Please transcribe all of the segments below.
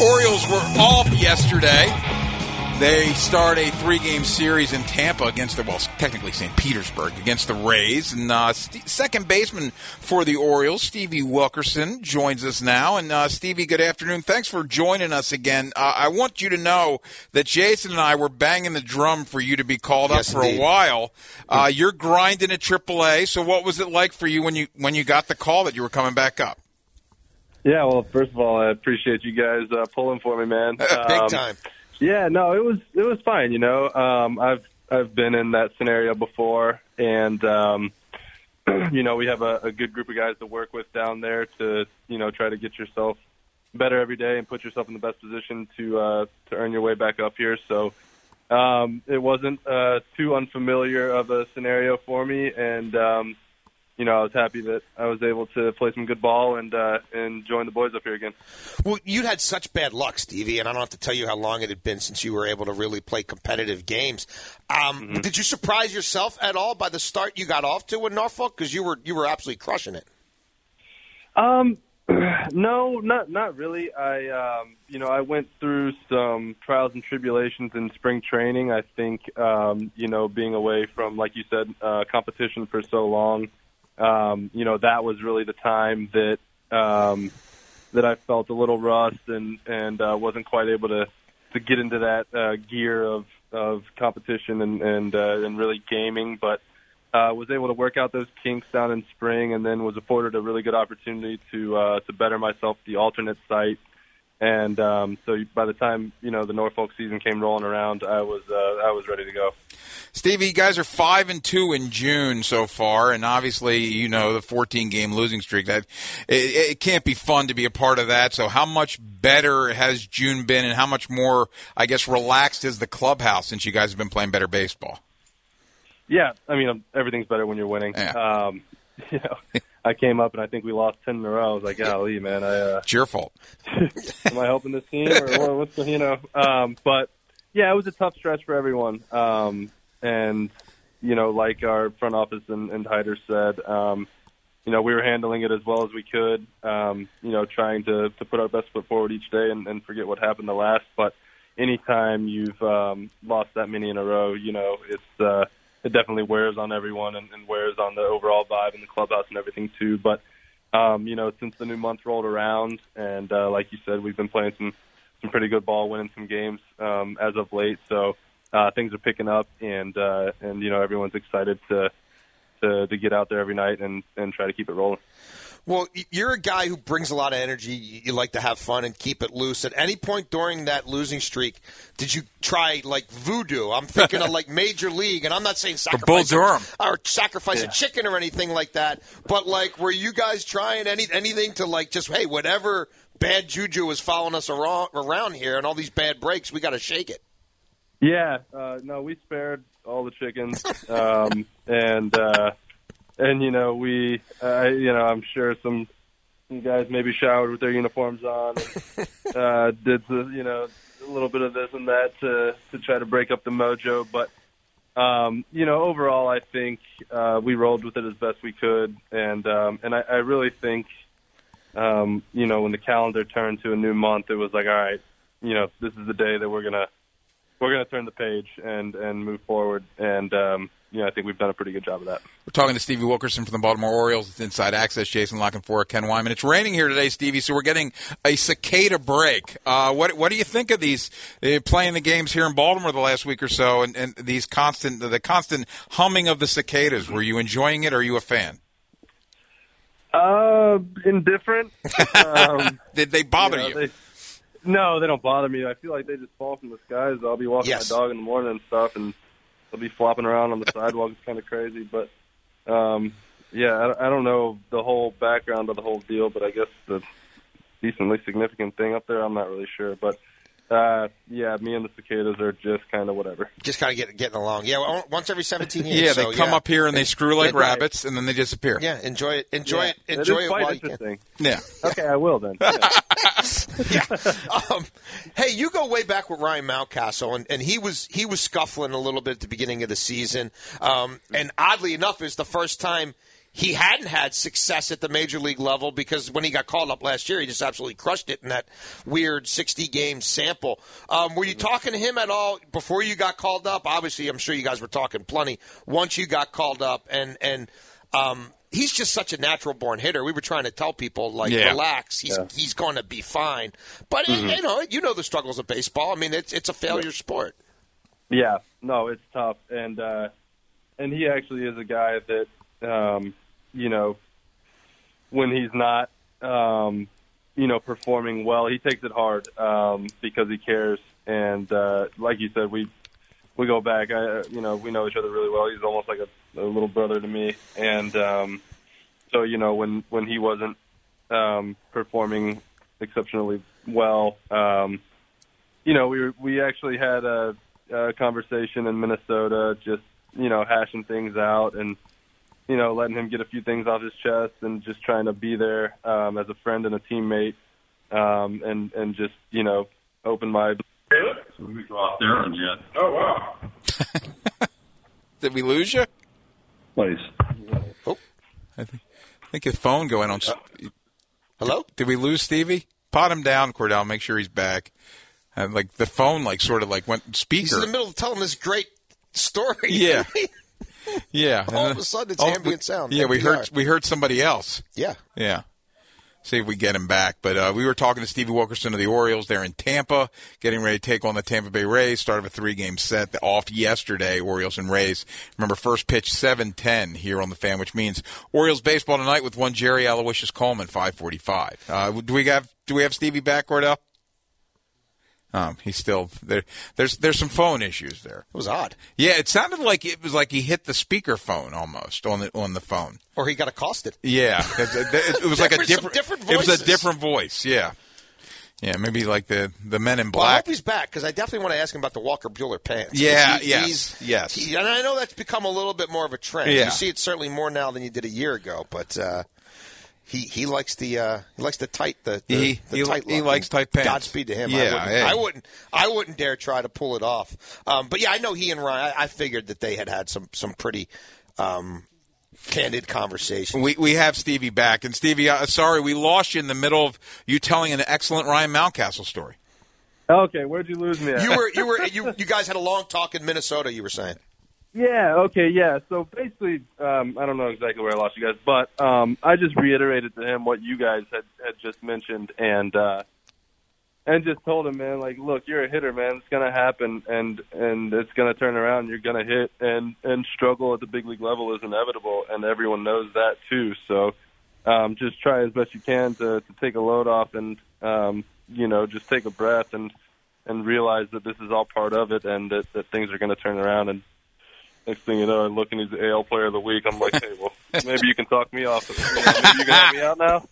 Orioles were off yesterday. They start a three-game series in Tampa against the well, technically St. Petersburg against the Rays. And uh, st- second baseman for the Orioles, Stevie Wilkerson, joins us now. And uh, Stevie, good afternoon. Thanks for joining us again. Uh, I want you to know that Jason and I were banging the drum for you to be called Yes, up for indeed. a while. Uh, you're grinding at AAA. So what was it like for you when you when you got the call that you were coming back up? Yeah, well, first of all, I appreciate you guys uh, pulling for me, man. Big Um, time. Yeah, no, it was it was fine. You know, um, I've I've been in that scenario before, and um, you know, we have a, a good group of guys to work with down there to you know try to get yourself better every day and put yourself in the best position to uh, to earn your way back up here. So um, it wasn't uh, too unfamiliar of a scenario for me, and um, you know, I was happy that I was able to play some good ball and uh, and join the boys up here again. Well, you'd had such bad luck, Stevie, and I don't have to tell you how long it had been since you were able to really play competitive games. Um, Did you surprise yourself at all by the start you got off to in Norfolk? Because you were you were absolutely crushing it. Um, no, not not really. I um, you know, I went through some trials and tribulations in spring training. I think um, you know, being away from like you said, uh, competition for so long, um, you know, that was really the time that um, that I felt a little rust and and uh, wasn't quite able to to get into that uh, gear of of competition and and uh, and really gaming, but uh, was able to work out those kinks down in spring, and then was afforded a really good opportunity to uh, to better myself the alternate site. And um, so by the time you know the Norfolk season came rolling around, I was uh, I was ready to go. Stevie, you guys are five and two in June so far, and obviously, you know the 14 game losing streak. That it, it can't be fun to be a part of that. So, how much better has June been, and how much more, I guess, relaxed is the clubhouse since you guys have been playing better baseball? Yeah, I mean everything's better when you're winning. Yeah. Um, you know, I came up and I think we lost ten in a row. I was like, golly, man, I uh, It's your fault. am I helping this team or what's the you know? Um, but yeah, it was a tough stretch for everyone. Um, and you know, like our front office and, and Hyder said, um, you know, we were handling it as well as we could. Um, you know, trying to to put our best foot forward each day and, and forget what happened the last. But anytime you've um, lost that many in a row, you know, it's uh, it definitely wears on everyone and, and wears on the overall vibe in the clubhouse and everything too. But um, you know, since the new month rolled around, and uh, like you said, we've been playing some some pretty good ball, winning some games um, as of late. So uh, things are picking up, and uh, and you know, everyone's excited to to to get out there every night and and try to keep it rolling. Well, you're a guy who brings a lot of energy. You you like to have fun and keep it loose. At any point during that losing streak, did you try like voodoo? I'm thinking of like Major League, and I'm not saying sacrifice Durham. or sacrifice a chicken or anything like that. But like, were you guys trying any anything to like just hey, whatever bad juju is following us around, around here, and all these bad breaks, we got to shake it. Yeah, uh, no, we spared all the chickens, um, and uh, and you know we, uh, you know, I'm sure some some guys maybe showered with their uniforms on, and, uh, did the, you know a little bit of this and that to to try to break up the mojo, but. Um, you know, overall, I think uh, we rolled with it as best we could, and um, and I, I really think, um, you know, when the calendar turned to a new month, it was like, all right, you know, this is the day that we're gonna we're going to turn the page and and move forward. And um, you know, I think we've done a pretty good job of that. We're talking to Stevie Wilkerson from the Baltimore Orioles. It's Inside Access. Jason for Ken Weinman. It's raining here today, Stevie, so we're getting a cicada break. Uh, what what do you think of these uh, playing the games here in Baltimore the last week or so, and, and these constant the constant humming of the cicadas? Were you enjoying it? or Are you a fan? Uh, indifferent. Um, Did they bother you? Know, they, no, they don't bother me. I feel like they just fall from the skies. I'll be walking yes. my dog in the morning and stuff, and they'll be flopping around on the sidewalk. It's kind of crazy, but um, yeah, I, I don't know the whole background of the whole deal, but I guess the decently significant thing up there. I'm not really sure, but uh, yeah, me and the cicadas are just kind of whatever. Just kind of get, getting along. Yeah, once every 17 years. yeah, they so, come yeah. up here and they screw like rabbits, and then they disappear. Yeah, enjoy it. Enjoy yeah, it. Enjoy it, it while you can. Yeah. Okay, I will then. Yeah. yeah. Um, hey, you go way back with Ryan Mountcastle, and, and he was he was scuffling a little bit at the beginning of the season. Um, and oddly enough, is the first time he hadn't had success at the major league level because when he got called up last year, he just absolutely crushed it in that weird 60 game sample. Um, were you talking to him at all before you got called up? Obviously, I'm sure you guys were talking plenty once you got called up, and and um, he's just such a natural born hitter. We were trying to tell people like yeah. relax, he's yeah. he's going to be fine. But mm-hmm. you know, you know the struggles of baseball. I mean, it's it's a failure sport. Yeah, no, it's tough, and uh, and he actually is a guy that um, you know, when he's not, um, you know, performing well, he takes it hard um, because he cares. And uh, like you said, we we go back. I, you know, we know each other really well. He's almost like a, a little brother to me. And um, so, you know, when when he wasn't um, performing exceptionally well, um, you know, we we actually had a, a conversation in Minnesota, just you know, hashing things out and you know, letting him get a few things off his chest and just trying to be there um, as a friend and a teammate, um, and and just you know, open my. So we go out there and yet. Oh wow! Did we lose you? Please. Oh. I think, I think his phone going on. Uh, hello? Did, did, we lose Stevie? Pot him down, Cordell. Make sure he's back. And like the phone, like sort of like went speaker. He's in the middle of telling this great story. Yeah. Yeah. All of a sudden, it's oh, ambient sound. Yeah, NPR. we heard we heard somebody else. Yeah. Yeah. See if we get him back. But uh, we were talking to Stevie Wilkerson of the Orioles. They're in Tampa, getting ready to take on the Tampa Bay Rays. Start of a three-game set off yesterday. Orioles and Rays. Remember, first pitch seven ten here on the fan, which means Orioles baseball tonight with one Jerry Aloysius Coleman, five forty-five. Uh, do we have do we have Stevie back, Cordell? Um, he's still there. There's there's some phone issues there. It was odd. Yeah, it sounded like it was like he hit the speaker phone almost on the on the phone, or he got accosted. Yeah, it, it, was like a different. different it was a different voice. Yeah, yeah, maybe like the the Men in Black. Well, I hope he's back because I definitely want to ask him about the Walker Buehler pants. Yeah, he, yes, yes. He, and I know that's become a little bit more of a trend. Yeah. You see it certainly more now than you did a year ago, but. Uh, he he likes the uh, he likes the tight the, the, he, the he, tight he likes tight pants. Godspeed to him. Yeah, I wouldn't, hey. I wouldn't I wouldn't dare try to pull it off. Um, but yeah, I know he and Ryan. I, I, figured that they had had some some pretty. Um, candid conversation. We we have Stevie back, and Stevie, uh, sorry we lost you in the middle of you telling an excellent Ryan Mountcastle story. Okay, where'd you lose me? At? You were you were you you guys had a long talk in Minnesota. You were saying. Yeah. Okay. Yeah. So basically, um, I don't know exactly where I lost you guys, but um, I just reiterated to him what you guys had, had just mentioned, and uh, and just told him, man, like, look, you're a hitter, man. It's gonna happen, and and it's gonna turn around. You're gonna hit, and and struggle at the big league level is inevitable, and everyone knows that too. So um, just try as best you can to to take a load off, and um, you know, just take a breath and and realize that this is all part of it, and that that things are gonna turn around and next thing you know, I look and he's the AL Player of the Week. I'm like, hey, well, maybe you can talk me off. You know, maybe you can help me out now.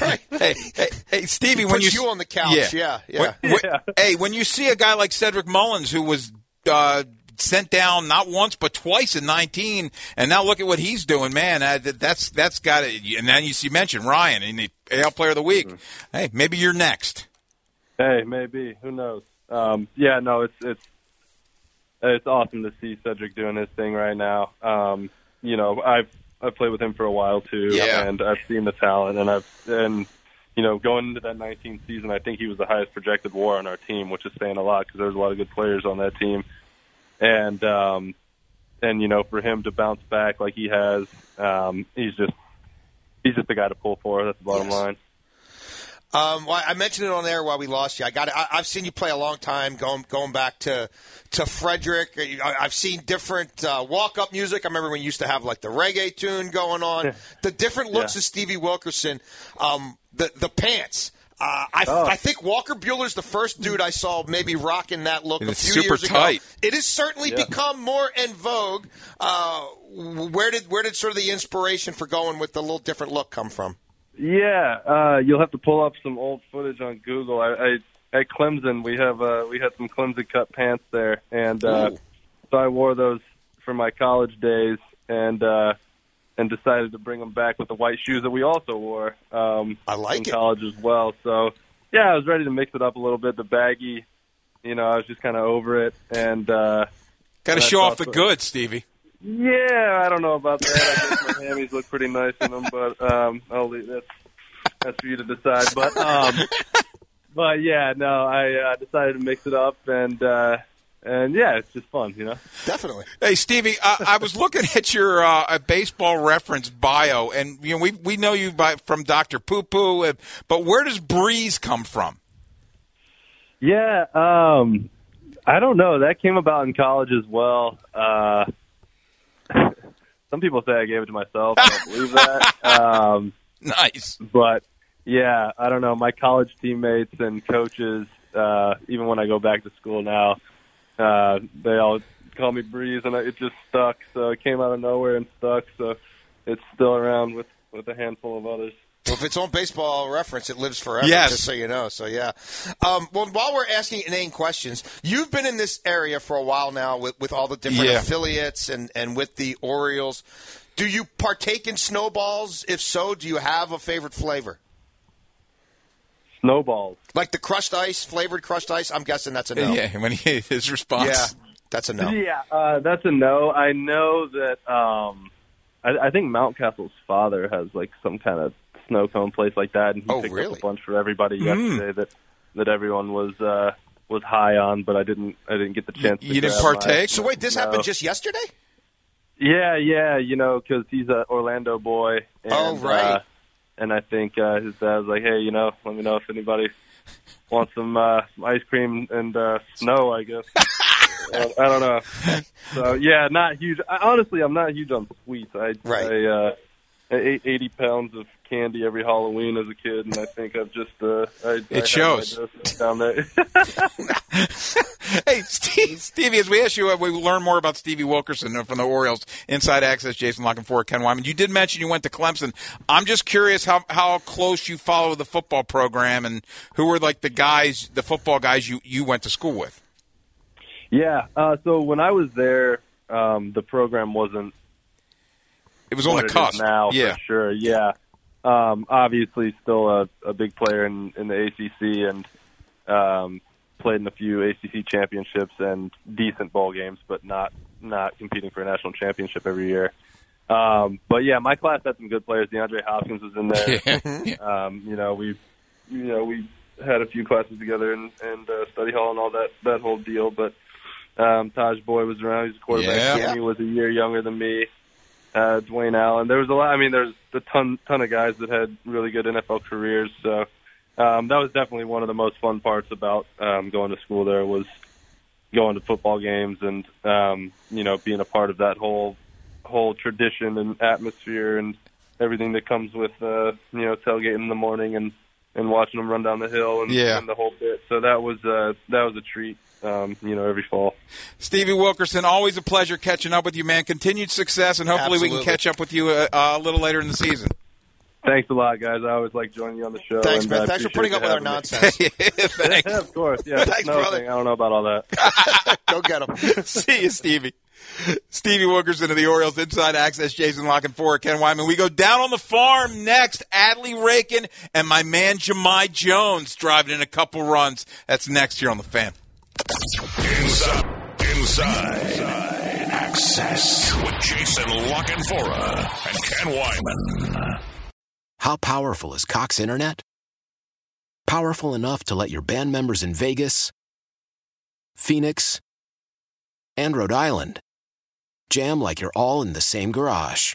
right, right. Hey, hey, hey, Stevie, when you, you on the couch, yeah, yeah. yeah. When, when, yeah. Hey, when you see a guy like Cedric Mullins, who was uh, sent down not once but twice in 19, and now look at what he's doing, man. Uh, that's that's got it. And then you see mention Ryan in the AL Player of the Week. Mm-hmm. Hey, maybe you're next. Hey, maybe. Who knows? Um, yeah, no, it's it's it's awesome to see Cedric doing his thing right now. Um, you know, I've I've played with him for a while too, yeah. and I've seen the talent, and I've and you know, going into that 19th season, I think he was the highest projected WAR on our team, which is saying a lot because there's a lot of good players on that team. And um, and you know, for him to bounce back like he has, um, he's just he's just the guy to pull for. That's the bottom Yes. line. Um, well, I mentioned it on air while we lost you. I got. I, I've seen you play a long time, going going back to to Frederick. I, I've seen different uh, walk up music. I remember when you used to have like the reggae tune going on. the different looks Yeah. of Stevie Wilkerson. Um, the the pants. Uh, I, Oh. I think Walker Buehler's the first dude I saw maybe rocking that look it's few super years tight. ago. It has certainly Yeah. become more in vogue. Uh, where did where did sort of the inspiration for going with the little different look come from? Yeah, uh, you'll have to pull up some old footage on Google. I, I at Clemson we have uh, we had some Clemson cut pants there, and uh, Ooh. so I wore those for my college days, and uh, and decided to bring them back with the white shoes that we also wore. Um, I like in it. college as well. So yeah, I was ready to mix it up a little bit. The baggy, you know, I was just kind of over it, and uh, Got to show off the so. goods, Stevie. Yeah, I don't know about that. I guess my hammies look pretty nice in them, but um, I'll leave that's that's for you to decide. But um, but yeah, no, I uh, decided to mix it up, and uh, and yeah, it's just fun, you know. Definitely. Hey, Stevie, I, I was looking at your uh, baseball reference bio, and you know we we know you by from Doctor Poo Poo, but where does Breeze come from? Yeah, um, I don't know. That came about in college as well. Uh, some people say I gave it to myself. I don't believe that. Um, Nice. but yeah, I don't know. My college teammates and coaches, uh, even when I go back to school now, uh, they all call me Breeze, and I- it just stuck. So it came out of nowhere and stuck. So it's still around with with a handful of others. Well, if it's on baseball reference, it lives forever. Yes. Just so you know. So yeah. Um, well, while we're asking inane questions, you've been in this area for a while now with, with all the different Yeah. affiliates and, and with the Orioles. Do you partake in snowballs? If so, do you have a favorite flavor? Snowballs. Like the crushed ice, flavored crushed ice? I'm guessing that's a no. Yeah, when he his response. Yeah, that's a no. Yeah, uh, that's a no. I know that. Um, I, I think Mountcastle's father has like some kind of snow cone place like that, and he Oh, picked really? up a bunch for everybody yesterday that that everyone was uh, was high on, but I didn't. I didn't get the chance. to You didn't partake? So wait, this No. happened just yesterday? Yeah, yeah, you know, because he's an Orlando boy. And, Oh, right. Uh, and I think uh, his dad was like, "Hey, you know, let me know if anybody wants some, uh, some ice cream and uh, snow." I guess. Uh, I don't know. So yeah, not huge. I, honestly, I'm not huge on sweets. I Right. I, uh, I ate 80 pounds of candy every Halloween as a kid, and I think I've just uh, I, I shows. down there. Hey, Steve, Stevie, as we ask you, uh, we learn more about Stevie Wilkerson from the Orioles. Inside Access, Jason La Canfora, Ken Weinman. You did mention you went to Clemson. I'm just curious how how close you follow the football program and who were like the guys, the football guys you you went to school with. yeah. Uh, so when I was there, um, the program wasn't It was on the it is cusp. now yeah. for sure. Yeah, um, obviously still a, a big player in, in the ACC and um, played in a few ACC championships and decent bowl games, but not not competing for a national championship every year. Um, but yeah, my class had some good players. DeAndre Hopkins was in there. um, you know, we you know we had a few classes together and, and uh, study hall and all that that whole deal. But um, Tajh Boyd was around. He's a quarterback. Yeah. Yeah. He was a year younger than me. Uh, Dwayne Allen. There was a lot. I mean, there's a ton ton of guys that had really good NFL careers. So um, that was definitely one of the most fun parts about um, going to school. There was going to football games and um, you know being a part of that whole whole tradition and atmosphere and everything that comes with uh, you know tailgating in the morning and and watching them run down the hill and, Yeah. and the whole bit. So that was uh, that was a treat. Um, you know, every fall. Stevie Wilkerson, always a pleasure catching up with you, man. Continued success, and hopefully we can catch up with you uh, a little later in the season. Thanks a lot, guys. I always like joining you on the show. Thanks, man. uh, Thanks for putting up with our me. nonsense. Thanks. Yeah, of course. Yeah, Thanks, no brother. thing. I don't know about all that. Go get him. See you, Stevie. Stevie Wilkerson of the Orioles, Inside Access, Jason La Canfora, Ken Weinman. We go down on the farm next. Adley Rutschman and my man Jahmai Jones driving in a couple runs. That's next here on the fan. Inside, inside, access with Jason La Canfora and Ken Weinman. How powerful is Cox Internet? Powerful enough to let your band members in Vegas, Phoenix, and Rhode Island jam like you're all in the same garage.